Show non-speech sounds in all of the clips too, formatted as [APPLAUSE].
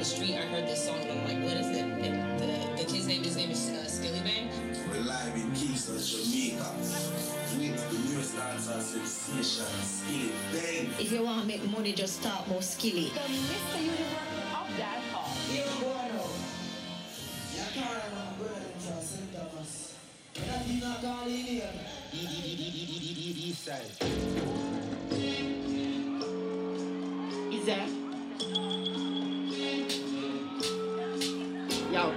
the street, I heard this song, and I'm like, what is it? And the, the kid's name, his name is uh, Skillibeng. We're live in Kingston, Jamaica. With the newest dancer sensation, Skilly Bang. If you want to make money, just talk more skilly. The Mr. Universe of dancehall. Yo, bueno. Ya brother St. Thomas. That did call in here. East side. Is there?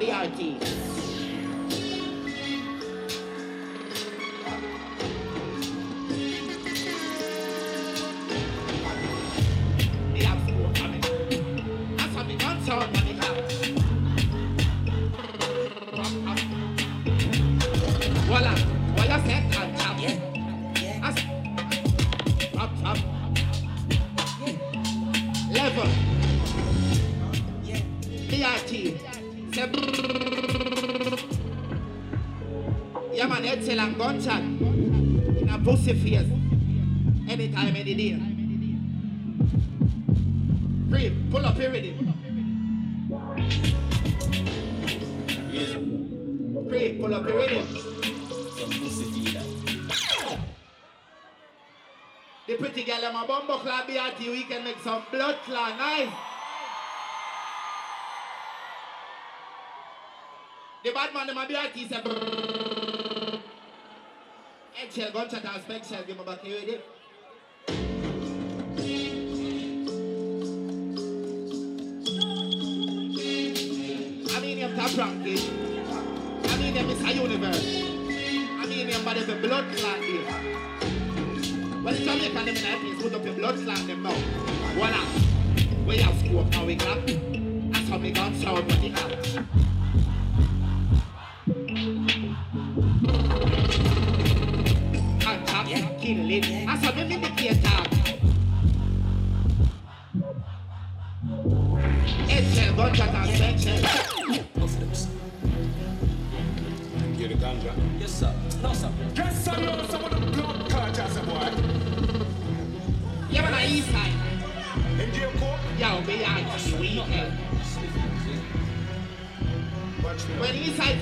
Yo, DRT. The pretty girl in my bumbo club BRT, we can make some blood clot, nice. The bad man in my BRT said, brrrr. Eggshell, gunshot and spec shell, give me back here with it. I mean, you top ranking. Eh? I mean, you miss a universe. I mean, you body the blood clot here. Well, the Jamaican them in that place put up your blood clot them now. Voila. We have scope now we got. That's how we got sound the app. And tap, kill it. That's how we indicate tap.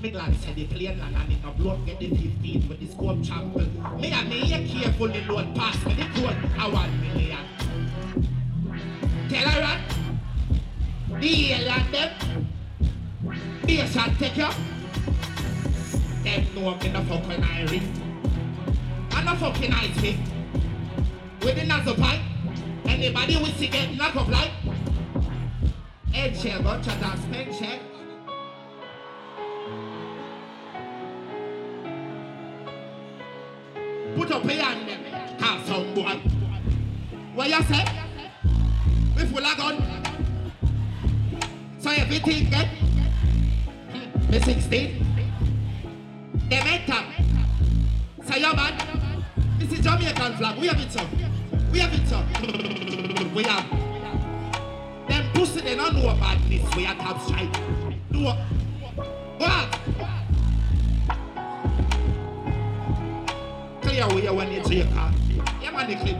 Me glad said the plane and it a blood get the 15 with the scope champion. Me and me here careful the load pass me the code a million. Tell her that. The alien them. They shall take you. Them know me no fucking Irish. I'm not fucking me. With the nozzle pipe. Anybody we see get knock up like. Eggshell, gunshot and spent check. Put up a hand them. Have some boy. What you say? We full of gun. So everything get. Hmm, Me 16. They make up. Say your man. This is Jamaican flag. We have it, sir. We have it, sir. We have. Them pussy, they don't know about this. We are top strike. Do what? What? Clear way when you take car. Yeah. You know, do you say?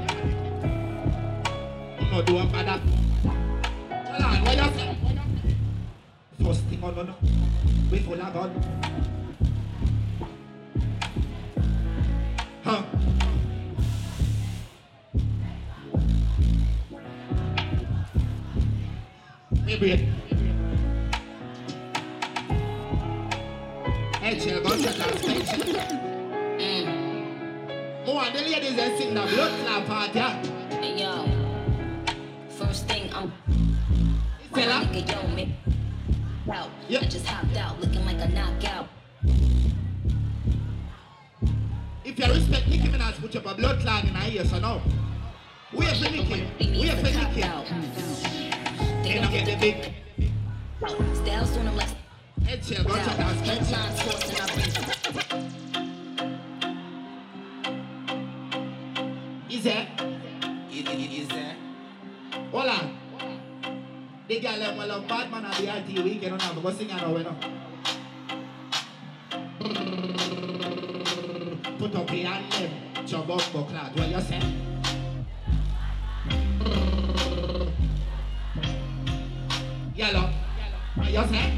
First thing on, no. We full of gun. Huh? Maybe it. Headshell, gunshot, and station. Mm. More the ladies that sing the blood clot part, yeah. Hey, yo. First thing, I'm her. nigga, yo, me. Out. Yep. I just hopped out looking like a knockout. If you respect Nicki Minaj, put up a blood clot in her ear, so no. We have for Nicki. We for Nicki. They don't get the big Styles on them like headshell, and. Headlines forcing our Ize. Ize. Hola. The girl them well bad man at the RT weekend on have what's sing and away now. Put up the hand eh, them. Chug up for cloud. What you say? Yellow. What you say?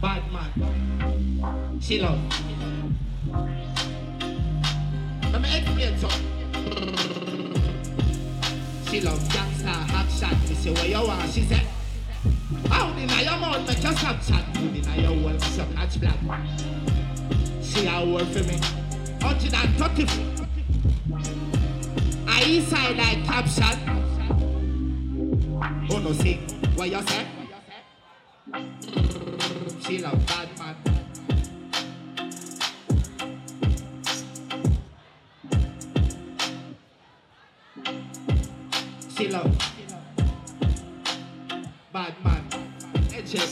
Bad man. She love. Me. She love gangster, hot shot. Me say what you want, she said. How deny your mouth, make you stop chat. How deny your wall, make you catch black. She a work for me. 130 I east side like caption. Oh no, see what you say? She love bad man.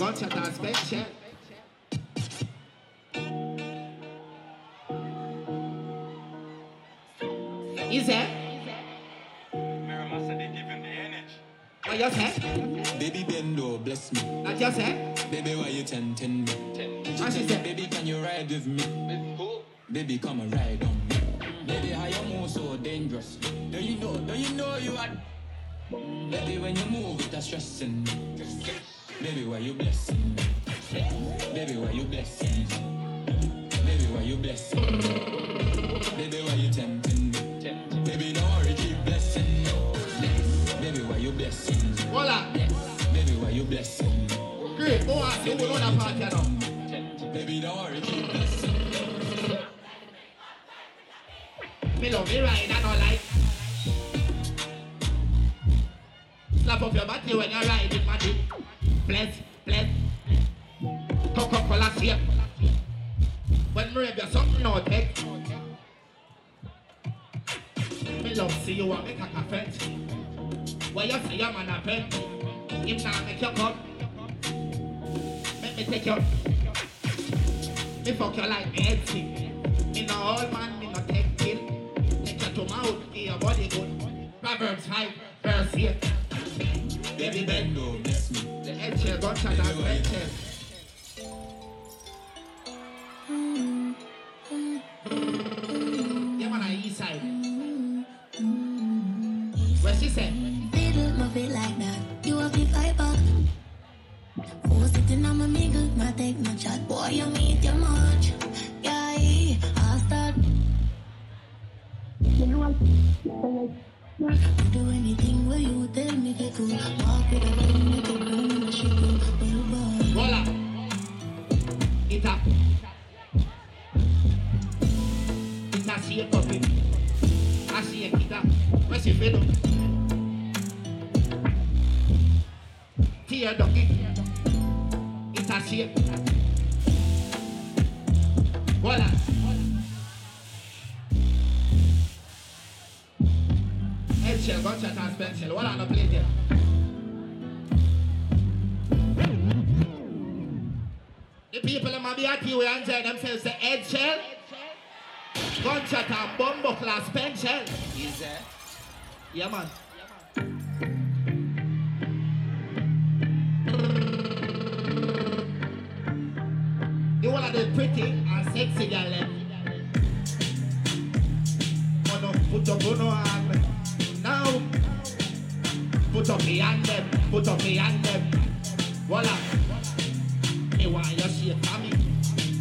And she gunshot and special. Is it? What you say? Baby Bendo, bless me. That you say? Baby, why you tempting me? What she say? Baby, can you ride with me? Baby, come and ride on me. Baby, how you move so dangerous? Don't you know? Don't you know you are? Baby, when you move, it's stressing me. Baby, why you blessing me? Baby, why you blessing me? Baby, why you blessing me? Baby, why you tempting me? Baby, don't worry, keep blessing me. Baby, why you blessing me? Voila. Baby, why you blessing me? Great. Oh, Go on. You will on party now. Baby, don't worry, keep blessing me. Me love me ride, I don't like. Slap up your body when you're riding, body. Bless, bless. Coca-Cola shape. When me rave something no take. Eh? Me love see you want make a cafe. Why you say your man a friend? If not make you come. Make me take you. Me fuck you like sick. Me no old man, me no take pill. Take you to my house, give your body good. Proverbs 5, verse 8. Baby bend, Bendo, bless me. The head shall gunshot and red shell. Yeah, man, I east side. What she say? Little move it like that. You a big fight back. Sitting on my mingle, not take no chat. Boy, you meet your much. Yeah, I start. You know what? Do anything where you tell me to do. Walk with a The people in my BRT will enjoy themselves the head shell, gunshot and bumbo class pen shell. Is that? Yeah, man. You one of the pretty and sexy girl them. Oh no, put up on hand. Now, put up your hand them, put up your hand them. Voila. Want you shape for me.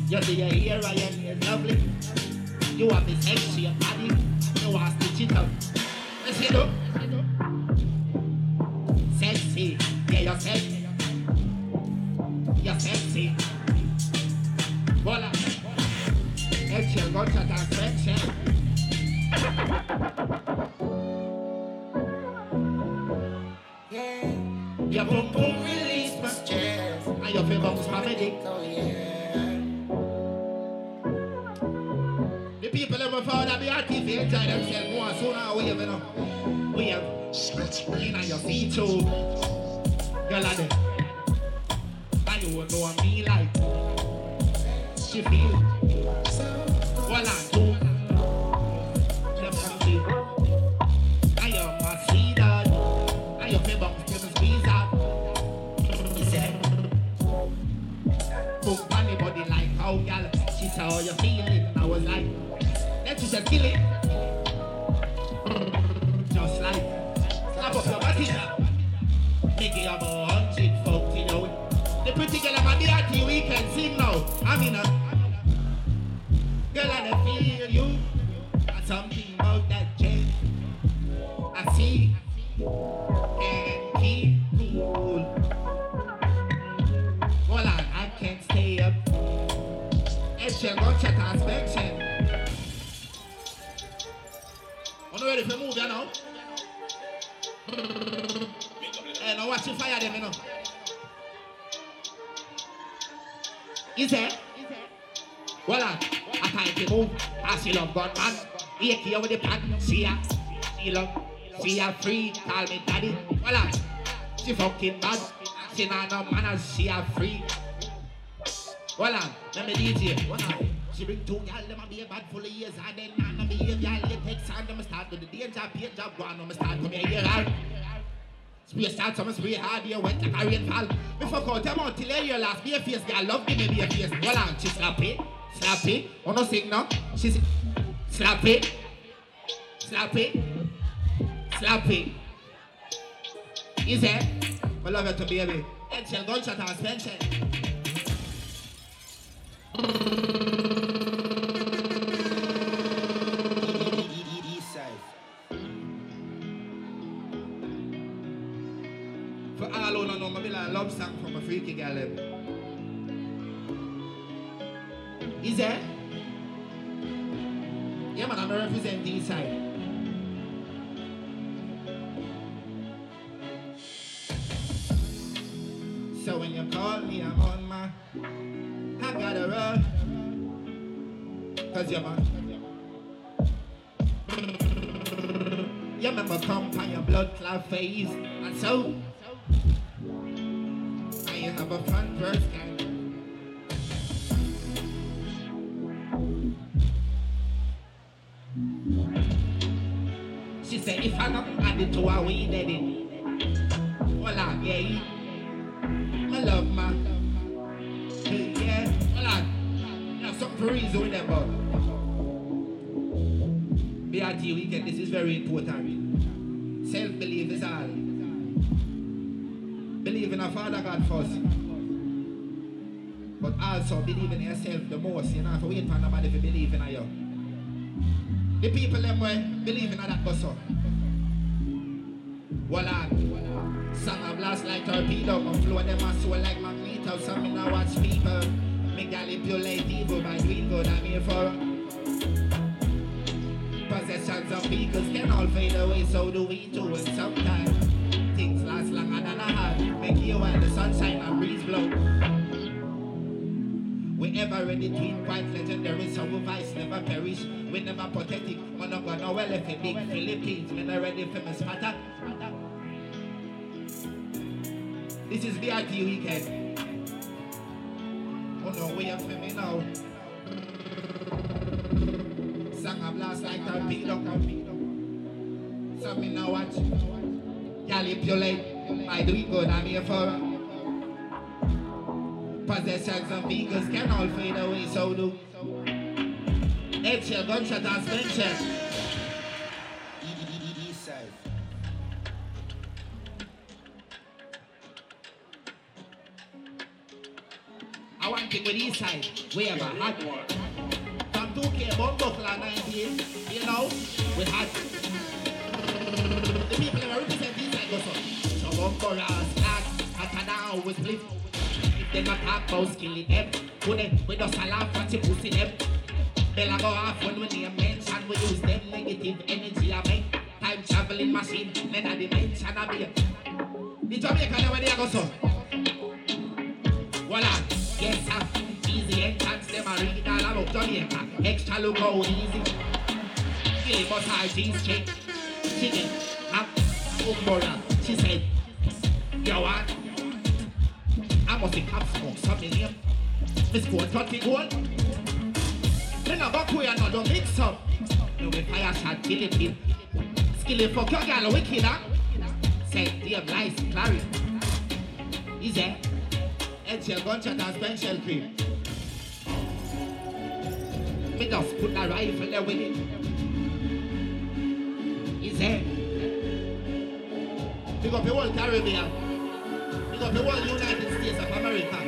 You do your hair and your nails lovely. You have this sexy body. You want stitch it up. Let's hit up. Sexy. Yeah, you're sexy. You're sexy. Voila. Excel, gunshot and how you feeling. I was like, let's just kill it. [LAUGHS] Just like, slap up your body now. Make it about hundred folk, you know. The pretty girl of my dirty we can sing now. I mean, uh, You fire them, you know. Is it? Well. I time to move. I see love gun man. Here with the pan. See ya. See love. See ya free. Call me daddy. Well, on. She fucking bad. She not no manners. See ya free. Well, on. Let me DJ. Well, on. She bring two gal, them a be a bad full of years And then I none of behave, gal, they take sound Them a start with the danger, pay job, go on, them a start come here, here, here Spray start, some spray hard, you wet like a rainfall Me fuck out them out till your last Be a face, girl, love, give me be a face. Well on, she slap it, slap it Oh no sing now, she sing Slap it, slap it, I love you to baby. Eggshell, gunshot and suspension You're. You remember come on your blood clot face. And so. I have a front verse gang. She said, if I don't add it to our weed, daddy. Hola, yeah. I love my. Hey, yeah. Hola. Now, something for reason with them, but. BRT weekend, this is very important. Self belief is all. Believe in a Father God first. But also believe in yourself the most. You know, if you wait for nobody to believe in you. The people them way believe in that. Well on. Song of blast like torpedo, come flow them a soul like magneto. Some me now watch people. Me manipulate evil by doing good. I'm here for vehicles can all fade away. So do we too. And sometimes things last longer than a heart. Make you while the sunshine and breeze blow. We ever ready to eat quite legendary, so we vice never perish. We never pathetic, man not gonna well if it big Philippines, me not ready for my spatter. This is BRT weekend. Oh no, we are for me now. Blast like torpedo. So me now watch. Manipulate. I do it good, I'm here for Possessions of vehicles can all fade away, so do Eggshell, gunshot and suspension I want to with east side, we have a hot one. From 2K, Bumbuckler 98, you know, we had the people that represent east side go so. Bumbuckler, Slack, Katana, we split. If they not talk about skilling them, who they, we just a laugh at you pussy them. Bella go off when we name mention, we use them negative energy I make. Time traveling machine, then I dimension I be. The Jamaican where they go so. Voila, yes sir. Entrance, them a read all about Jamaica. Extra look how easy. Killing but jeans check. Up, umbrella. She said, you want? I must be cap smoke some million. Miss Gold 30 gold. Then I back way and mix up. No we fire shot kill it in. Skilly fuck your girl wicked huh? Say dear lies Clary. Easy. Eggshell gunshot and spent shell cream. Me put the rifle it. Is there? Pick up the whole Caribbean. Pick up the whole United States of America.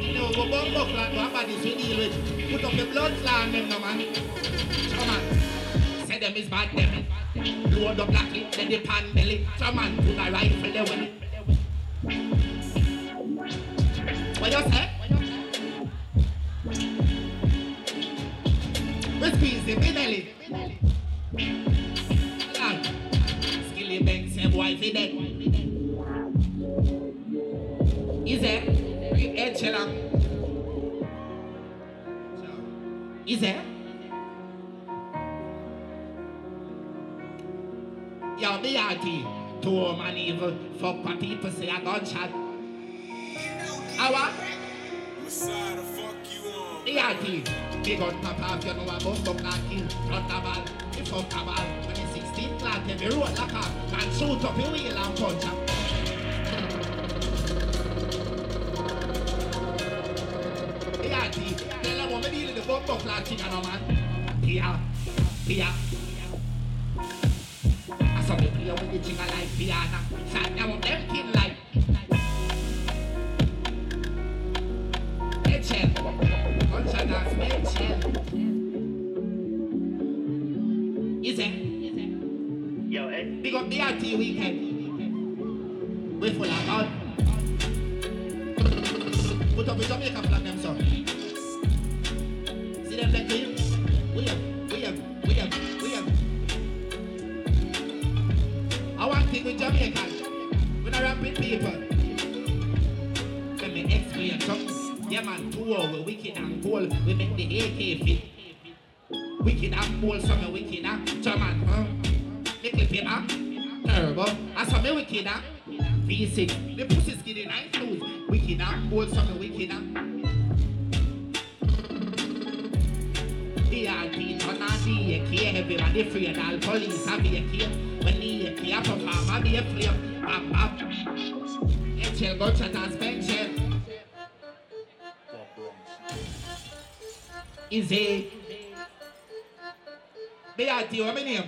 You know, go bomb buckle go bodies we deal with. Put up the blood clan them no man. Come on. Say them is bad them. Load the black lip, then the pan belly. Come on, put the rifle it. What you say? Fi dead. Is? Bring head chilla. Is it? Yo, me auntie, two man evil, fuck what people say a gunshot. Our Messiah, the fuck you on? the auntie, big gun papa, you know a bump up like kill, run the ball, the fuck the ball. When the 16 plant, every road like a, and shoot up your wheel and punch up. The auntie, tell her what me deal with the bump up like chicken, man. Here, here. I saw me play with the jigger like piano. Shot them up them everybody afraid all police. When I be. Is it? Be a deal, what my?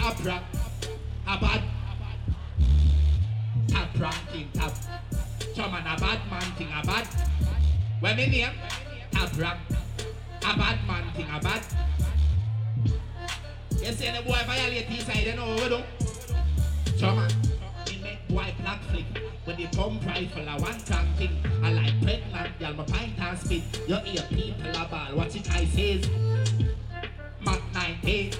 Abra. Abad. Abra King Tab. Chairman a man thing a bad. What name? Abra. A bad man thing a bad. You see any boy violate his side, you know what we do? Chairman. He make boy black flick. When the pump rifle a one time thing. I like pregnant, y'all my pint and spit. You hear people a ball, watch it I says. Mac 90.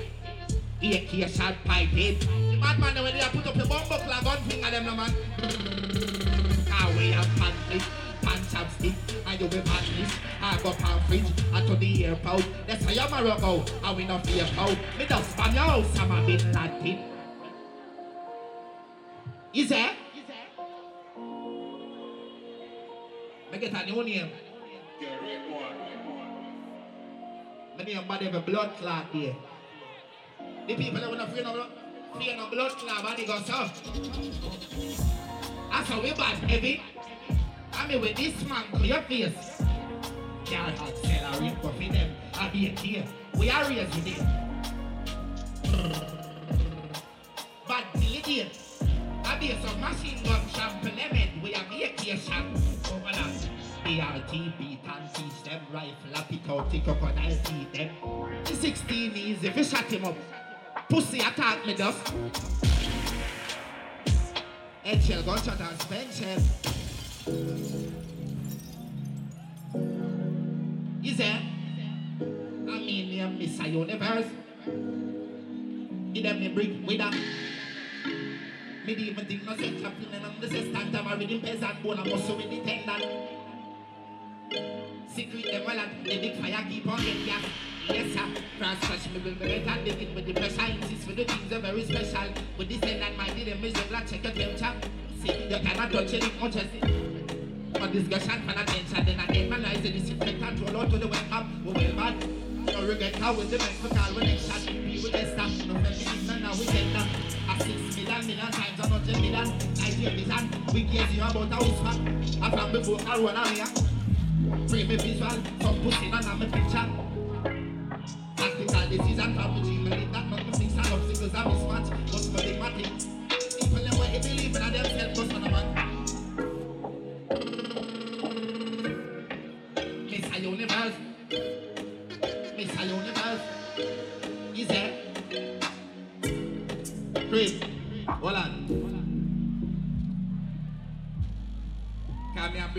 AK shot pipe it. The madman when they put up a bomb buckle gun finger them no man. How we have pan pan and you will pan this. I go pan fridge, and to the airport. That's how you go, and we not fear out. Me just spam your house, I'm a bit Latin. Is there? Me get a new name. My name body have a blood clot here. The people that wanna fear no, fear no blood clot body go so. That's how we bad heavy. I mean with this man to your face. Can't hot sell a rape for them. I be a here. We are raised with it. But diligent. I be some machine gun champion We are vacation. Over that. ART beat and teach them rifle up it out, take up I'll feed them. The 16 is if you shut him up. Pussy attack me dust. Headshell, gunshot and spencer. Is there? I mean, me and Miss Universe. Them me brick with them. Me dey even think no say chaplain and I'm the time I read him peasant bone and muscle with the tendon. Secret them well and the big fire keep on getting gas. Yes sir, cross touch me will be better living with the pressure insist for the things are very special. With this end and did them is like check your temperature. See, you cannot touch it much as it. For discussion, fan attention, then I analyze the disinfectant, roll out to the webcam, we well bad. No regret how with the mental call when they shot they stop. No feminist, no now we get that. A six million, million times, I'm not ten million. Nigeria million, we get you about a whisper. I from before I run out here. Free me visual, some pussy none of me picture. Tactical disease and from the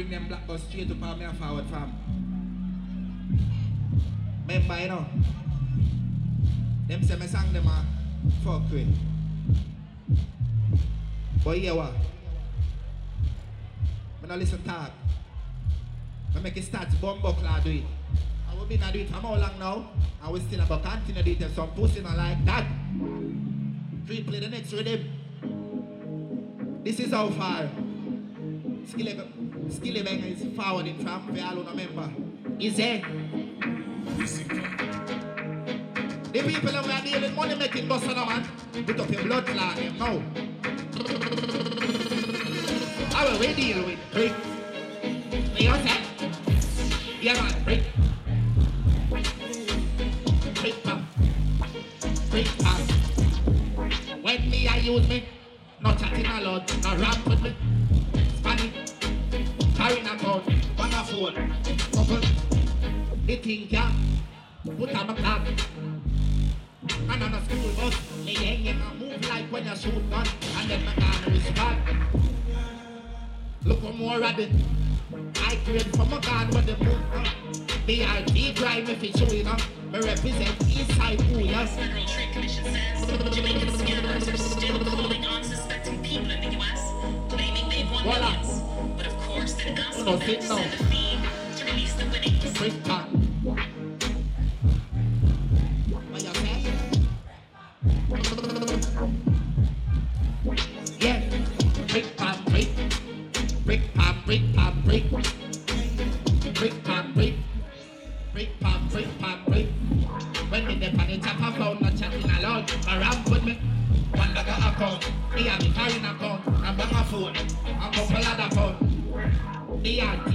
bring them black bus straight to power me and forward fam. Remember, you know. Them say me sang them a fuck with. But yeah what? Me no listen talk. Me make it start bomb buckler do it. I will be not do it for how long now? I will still about continue to do it some pussy not like that. Three play the next rhythm. This is how far. Skilly, From the all on member. Is it? The people that we are dealing money making boss on man. Put up your blood clot them now. How will we deal with brick? You know when you shoot gun, and then my gun respond. Look for more rabbit. I create from a gun with the move on. BRT drive if it's showing up. Me represent Eastside Coolers. Federal Trade Commission says Jamaican scammers are still calling unsuspecting people in the US, claiming they've won Voila. millions. But of course, the gospel no, sit said down. the fee to release the winnings. Quick. DRT